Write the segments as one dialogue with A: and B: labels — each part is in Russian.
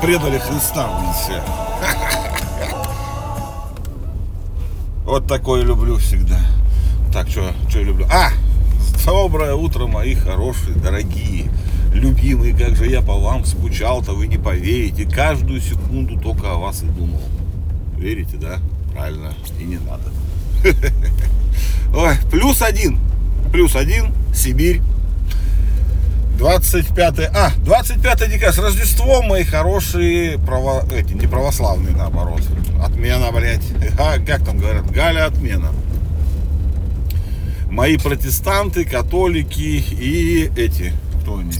A: Предали Христа, все. Вот такое люблю всегда. Так, что я люблю? А, доброе утро, мои хорошие, дорогие, любимые. Как же я по вам скучал-то, вы не поверите. Каждую секунду только о вас и думал. Верите, да? Правильно. И не надо. Ой, плюс один. Плюс один. Сибирь. 25 а, 25 декабря, с Рождеством, мои хорошие, право, эти, не православные, наоборот. Отмена, блядь. А, как там говорят, Галя отмена. Мои протестанты, католики и эти, кто они?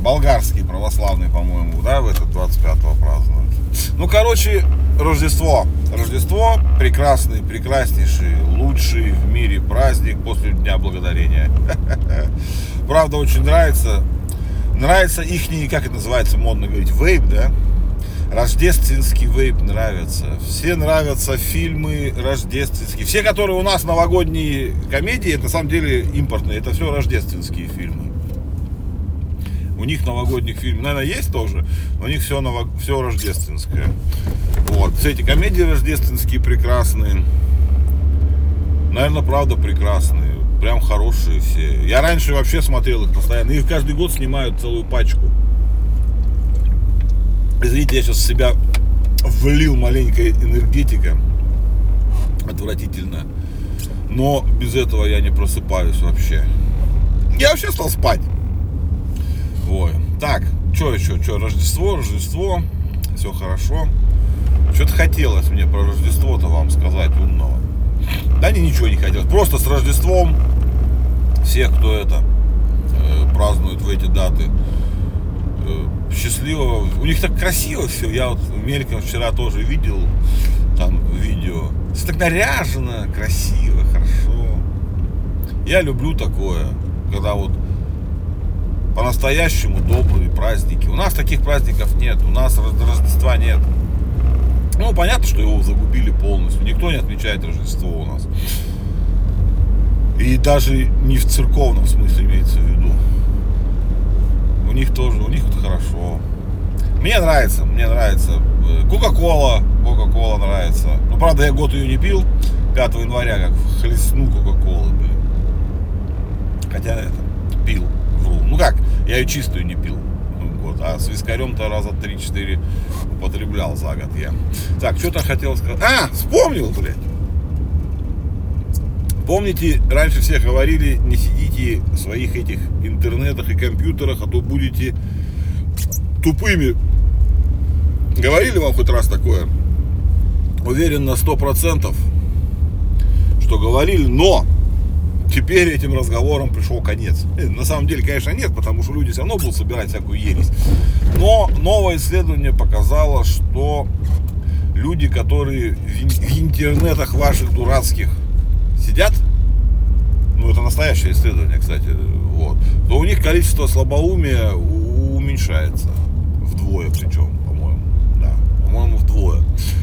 A: Болгарские православные, по-моему, да, в этот 25-го празднуют. Ну, короче, Рождество. Рождество прекрасный, прекраснейший, лучший в мире праздник после Дня Благодарения. Правда, очень нравится. Нравится их, как это называется, модно говорить, вейп, да? Рождественский вейп нравится. Все нравятся фильмы рождественские. Все, которые у нас новогодние комедии, это на самом деле импортные. Это все рождественские фильмы. У них новогодних фильмов, наверное, есть тоже, но у них все, ново... все рождественское. Вот. Все эти комедии рождественские прекрасные. Наверное, правда прекрасные. Прям хорошие все. Я раньше вообще смотрел их постоянно. Их каждый год снимают целую пачку. Извините, я сейчас себя влил маленькая энергетика. Отвратительно. Но без этого я не просыпаюсь вообще. Я вообще стал спать. Ой. Так, что еще? Что, Рождество, Рождество. Все хорошо. Что-то хотелось мне про Рождество-то вам сказать умного. Да не ничего не хотелось. Просто с Рождеством всех, кто это э, празднует в эти даты. Э, счастливого. У них так красиво все. Я вот мельком вчера тоже видел там видео. Все так наряжено, красиво, хорошо. Я люблю такое, когда вот по-настоящему добрые праздники. У нас таких праздников нет, у нас Рождества нет. Ну, понятно, что его загубили полностью. Никто не отмечает Рождество у нас. И даже не в церковном смысле имеется в виду. У них тоже, у них это хорошо. Мне нравится, мне нравится. Кока-кола, Кока-кола нравится. Ну, правда, я год ее не пил. 5 января как хлестну Кока-колы, блин. Хотя это, пил. Ну как, я ее чистую не пил. Вот, а с вискарем-то раза 3-4 употреблял за год я. Так, что-то хотел сказать. А, вспомнил, блядь. Помните, раньше все говорили, не сидите в своих этих интернетах и компьютерах, а то будете тупыми. Говорили вам хоть раз такое? Уверен на сто процентов, что говорили, но теперь этим разговорам пришел конец. Э, на самом деле, конечно, нет, потому что люди все равно будут собирать всякую ересь. Но новое исследование показало, что люди, которые в интернетах ваших дурацких сидят, ну это настоящее исследование, кстати, вот, то у них количество слабоумия уменьшается вдвое причем, по-моему, да, по-моему вдвое.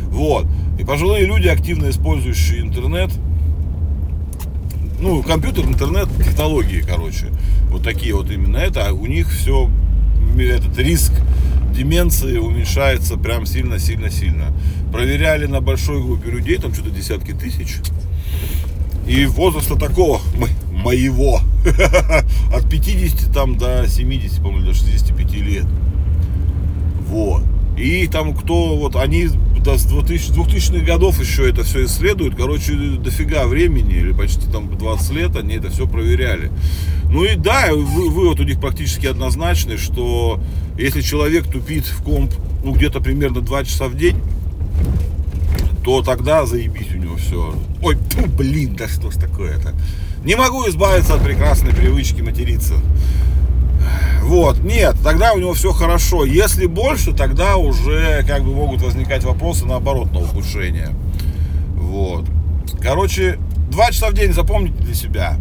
A: Вот. И пожилые люди, активно использующие интернет, ну, компьютер, интернет, технологии, короче, вот такие вот именно это, а у них все, этот риск деменции уменьшается прям сильно-сильно-сильно. Проверяли на большой группе людей, там что-то десятки тысяч, и возраста такого, моего, от 50 там до 70, по-моему, до 65 лет. Вот. И там кто, вот они до 2000, 2000-х годов еще это все исследуют. Короче, дофига времени, или почти там 20 лет они это все проверяли. Ну и да, вывод у них практически однозначный, что если человек тупит в комп, ну где-то примерно 2 часа в день, то тогда заебись у него все. Ой, тьфу, блин, да что ж такое-то. Не могу избавиться от прекрасной привычки материться. Вот, нет, тогда у него все хорошо. Если больше, тогда уже как бы могут возникать вопросы наоборот на ухудшение. Вот. Короче, два часа в день запомните для себя.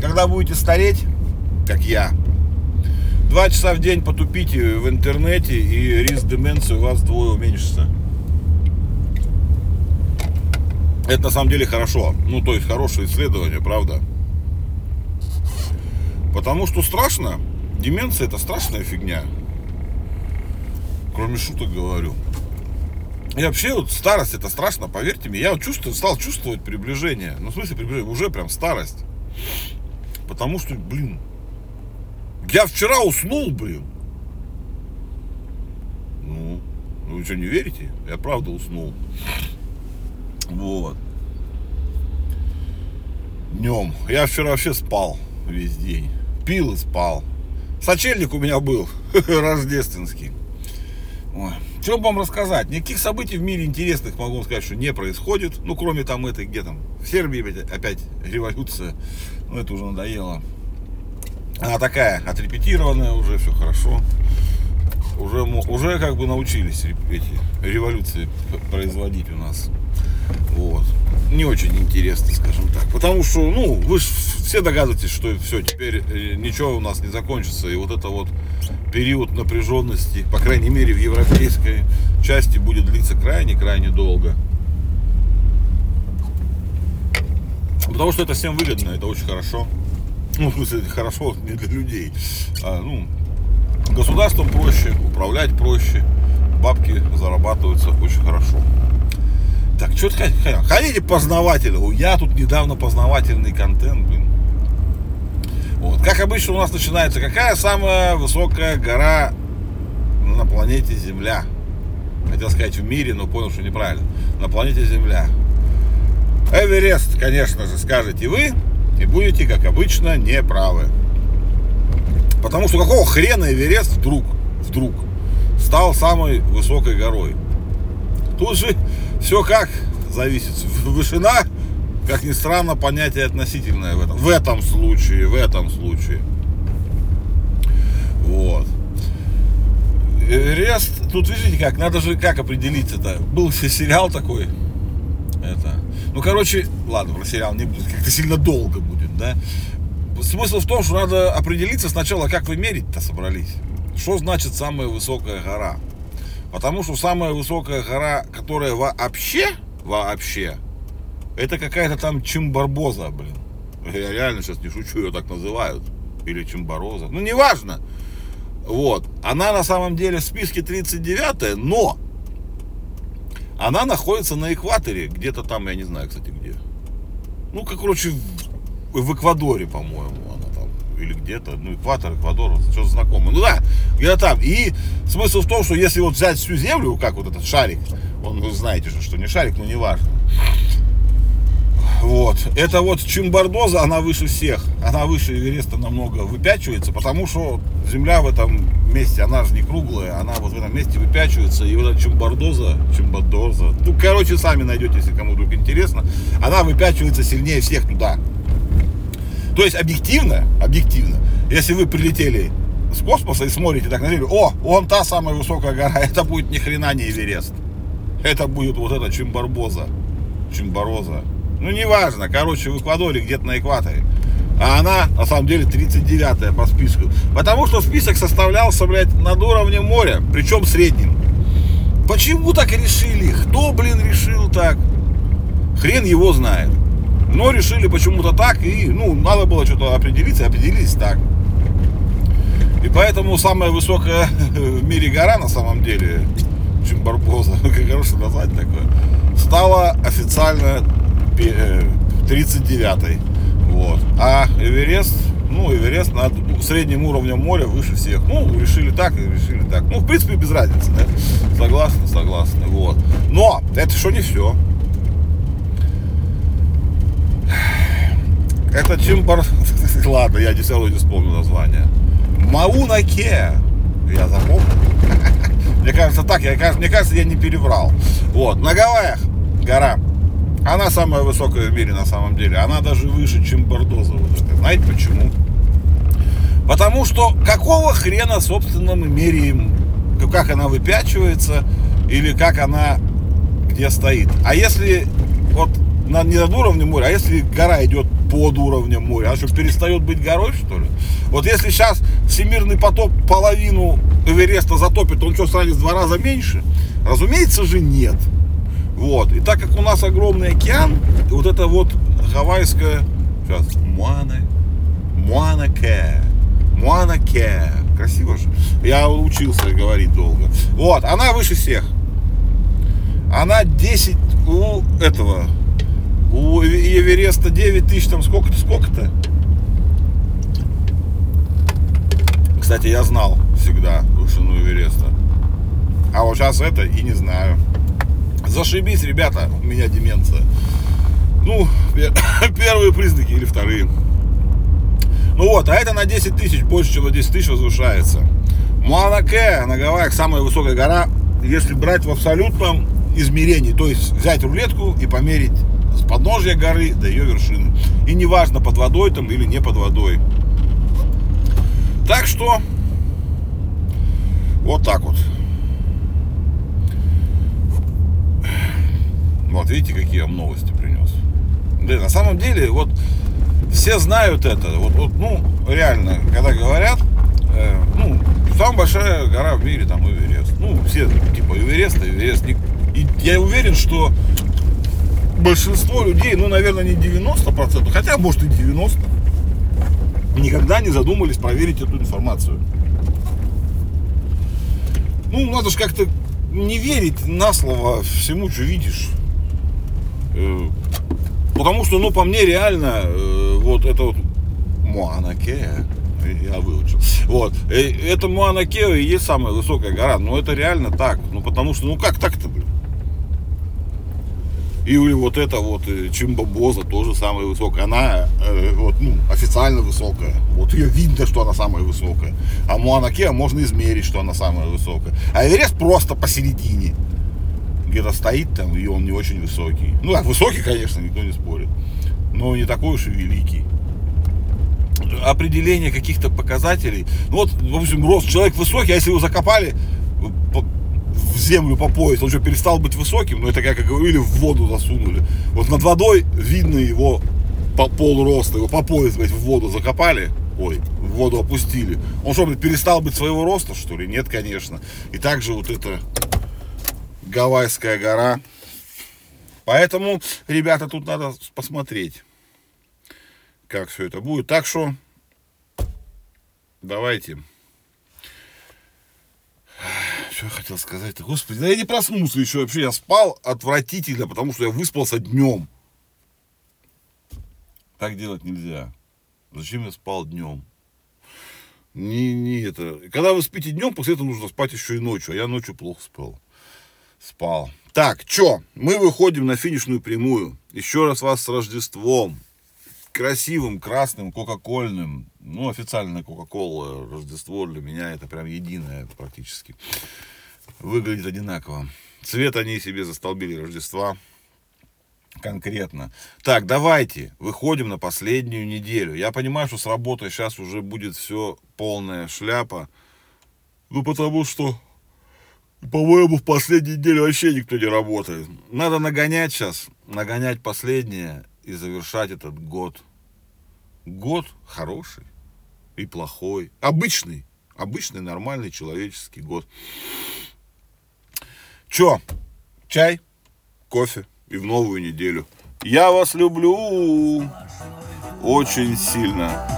A: Когда будете стареть, как я, два часа в день потупите в интернете, и риск деменции у вас двое уменьшится. Это на самом деле хорошо. Ну, то есть хорошее исследование, правда? Потому что страшно. Деменция это страшная фигня. Кроме шуток говорю. И вообще вот старость это страшно, поверьте мне. Я вот чувствую, стал чувствовать приближение. Ну, в смысле приближение, уже прям старость. Потому что, блин, я вчера уснул, блин. Ну, вы что, не верите? Я правда уснул. Вот. Днем. Я вчера вообще спал весь день. Пил и спал. Сочельник у меня был рождественский. Ой. Что вам рассказать? Никаких событий в мире интересных, могу сказать, что не происходит. Ну, кроме там этой, где там, в Сербии опять революция. Ну, это уже надоело. Она такая, отрепетированная уже, все хорошо. Уже, уже как бы научились эти революции производить у нас. Вот. Не очень интересно, скажем так. Потому что, ну, вы же все догадываетесь, что все, теперь э, ничего у нас не закончится. И вот это вот период напряженности, по крайней мере, в европейской части будет длиться крайне-крайне долго. Потому что это всем выгодно, это очень хорошо. Ну, в смысле, хорошо не для людей. А, ну, государством проще, управлять проще, бабки зарабатываются очень хорошо. Так, что ты хотите познавателю? Я тут недавно познавательный контент. Вот. Как обычно у нас начинается, какая самая высокая гора на планете Земля? Хотел сказать в мире, но понял, что неправильно. На планете Земля. Эверест, конечно же, скажете вы, и будете, как обычно, неправы. Потому что какого хрена Эверест вдруг, вдруг стал самой высокой горой? Тут же все как зависит. Вышина, как ни странно, понятие относительное в этом. В этом случае, в этом случае. Вот. Эверест, тут видите как, надо же как определить это. Был сериал такой, это, ну, короче, ладно, про сериал не будет, как-то сильно долго будет, да. Смысл в том, что надо определиться сначала, как вы мерить-то собрались. Что значит самая высокая гора? Потому что самая высокая гора, которая вообще, вообще, это какая-то там Чимбарбоза, блин. Я реально сейчас не шучу, ее так называют. Или Чимбароза. Ну, неважно. Вот. Она на самом деле в списке 39 но она находится на экваторе, где-то там, я не знаю, кстати, где. Ну, как, короче, в, в Эквадоре, по-моему, она там. Или где-то, ну, экватор, Эквадор, что-то знакомое. Ну да, где-то там. И смысл в том, что если вот взять всю землю, как вот этот шарик, он, вы знаете же, что не шарик, но не важно. Вот. Это вот Чимбардоза, она выше всех. Она выше Эвереста намного выпячивается, потому что Земля в этом месте, она же не круглая, она вот в этом месте выпячивается. И вот эта Чимбардоза, Чимбардоза, ну, короче, сами найдете, если кому вдруг интересно, она выпячивается сильнее всех туда. То есть объективно, объективно, если вы прилетели с космоса и смотрите так на Землю, о, он та самая высокая гора, это будет ни хрена не Эверест. Это будет вот эта Чимбарбоза, Чимбароза. Ну, неважно, короче, в Эквадоре, где-то на экваторе. А она, на самом деле, 39-я по списку. Потому что список составлялся, блядь, над уровнем моря, причем средним. Почему так решили? Кто, блин, решил так? Хрен его знает. Но решили почему-то так, и, ну, надо было что-то определиться, определились так. И поэтому самая высокая в мире гора, на самом деле, чем Барбоза, как хорошее название такое, стала официально 39-й. Э, вот. А Эверест, ну, Эверест над средним уровнем моря выше всех. Ну, решили так и решили так. Ну, в принципе, без разницы, да? Согласны, согласны. Вот. Но это что не все. Это Чимбар... Ладно, я не вспомню название. Маунаке. Я запомнил. Мне кажется, так, я, мне кажется, я не переврал. Вот, на Гавайях гора она самая высокая в мире на самом деле. Она даже выше, чем Бордоза. Вот. Знаете почему? Потому что какого хрена, собственно, мы меряем, как она выпячивается или как она где стоит. А если вот на, не над уровнем моря, а если гора идет под уровнем моря, она что, перестает быть горой, что ли? Вот если сейчас всемирный потоп половину Эвереста затопит, он что, станет в два раза меньше? Разумеется же нет. Вот. И так как у нас огромный океан, вот это вот гавайское, сейчас, Муана, Муанаке, Муанаке, красиво же. Я учился говорить долго. Вот, она выше всех. Она 10 у этого, у Эвереста 9 тысяч, там сколько-то, сколько-то. Кстати, я знал всегда вышину Эвереста. А вот сейчас это и не знаю. Зашибись, ребята, у меня деменция. Ну, первые признаки или вторые. Ну вот, а это на 10 тысяч, больше, чем на 10 тысяч возвышается. Муанаке на Гавайях самая высокая гора, если брать в абсолютном измерении. То есть взять рулетку и померить с подножья горы до ее вершины. И неважно, под водой там или не под водой. Так что, вот так вот. Вот видите, какие я вам новости принес. Да, на самом деле, вот все знают это. Вот, вот ну, реально, когда говорят, э, ну, самая большая гора в мире, там, Эверест. Ну, все, типа, Эверест, Эверест. И я уверен, что большинство людей, ну, наверное, не 90%, хотя, может, и 90%, никогда не задумались проверить эту информацию. Ну, надо же как-то не верить на слово всему, что видишь. Э, потому что, ну, по мне реально, э, вот это вот Муанаке, я выучил. Вот. Э, это Муанакео и есть самая высокая гора. Но это реально так. Ну, потому что, ну, как так-то, блин? Или вот это вот Чимбабоза тоже самая высокая. Она э, вот, ну, официально высокая. Вот ее видно, что она самая высокая. А Муанакеа можно измерить, что она самая высокая. А Эверест просто посередине где-то стоит там, и он не очень высокий. Ну, так, высокий, конечно, никто не спорит. Но не такой уж и великий. Определение каких-то показателей. Ну, вот, в общем, рост человек высокий, а если его закопали в землю по пояс, он что, перестал быть высоким? Ну, это как, как говорили, в воду засунули. Вот над водой видно его по пол роста, его по пояс в воду закопали, ой, в воду опустили. Он что, перестал быть своего роста, что ли? Нет, конечно. И также вот это Гавайская гора. Поэтому, ребята, тут надо посмотреть, как все это будет. Так что, давайте. Что я хотел сказать-то? Господи, да я не проснулся еще вообще. Я спал отвратительно, потому что я выспался днем. Так делать нельзя. Зачем я спал днем? Не, не это. Когда вы спите днем, после этого нужно спать еще и ночью. А я ночью плохо спал спал. Так, чё, мы выходим на финишную прямую. Еще раз вас с Рождеством. Красивым, красным, кока-кольным. Ну, официальная кока-кола, Рождество для меня это прям единое практически. Выглядит одинаково. Цвет они себе застолбили Рождества конкретно. Так, давайте, выходим на последнюю неделю. Я понимаю, что с работой сейчас уже будет все полная шляпа. Ну, потому что по-моему, в последнюю неделю вообще никто не работает. Надо нагонять сейчас, нагонять последнее и завершать этот год. Год хороший и плохой. Обычный, обычный нормальный человеческий год. Чё, чай, кофе и в новую неделю. Я вас люблю очень сильно.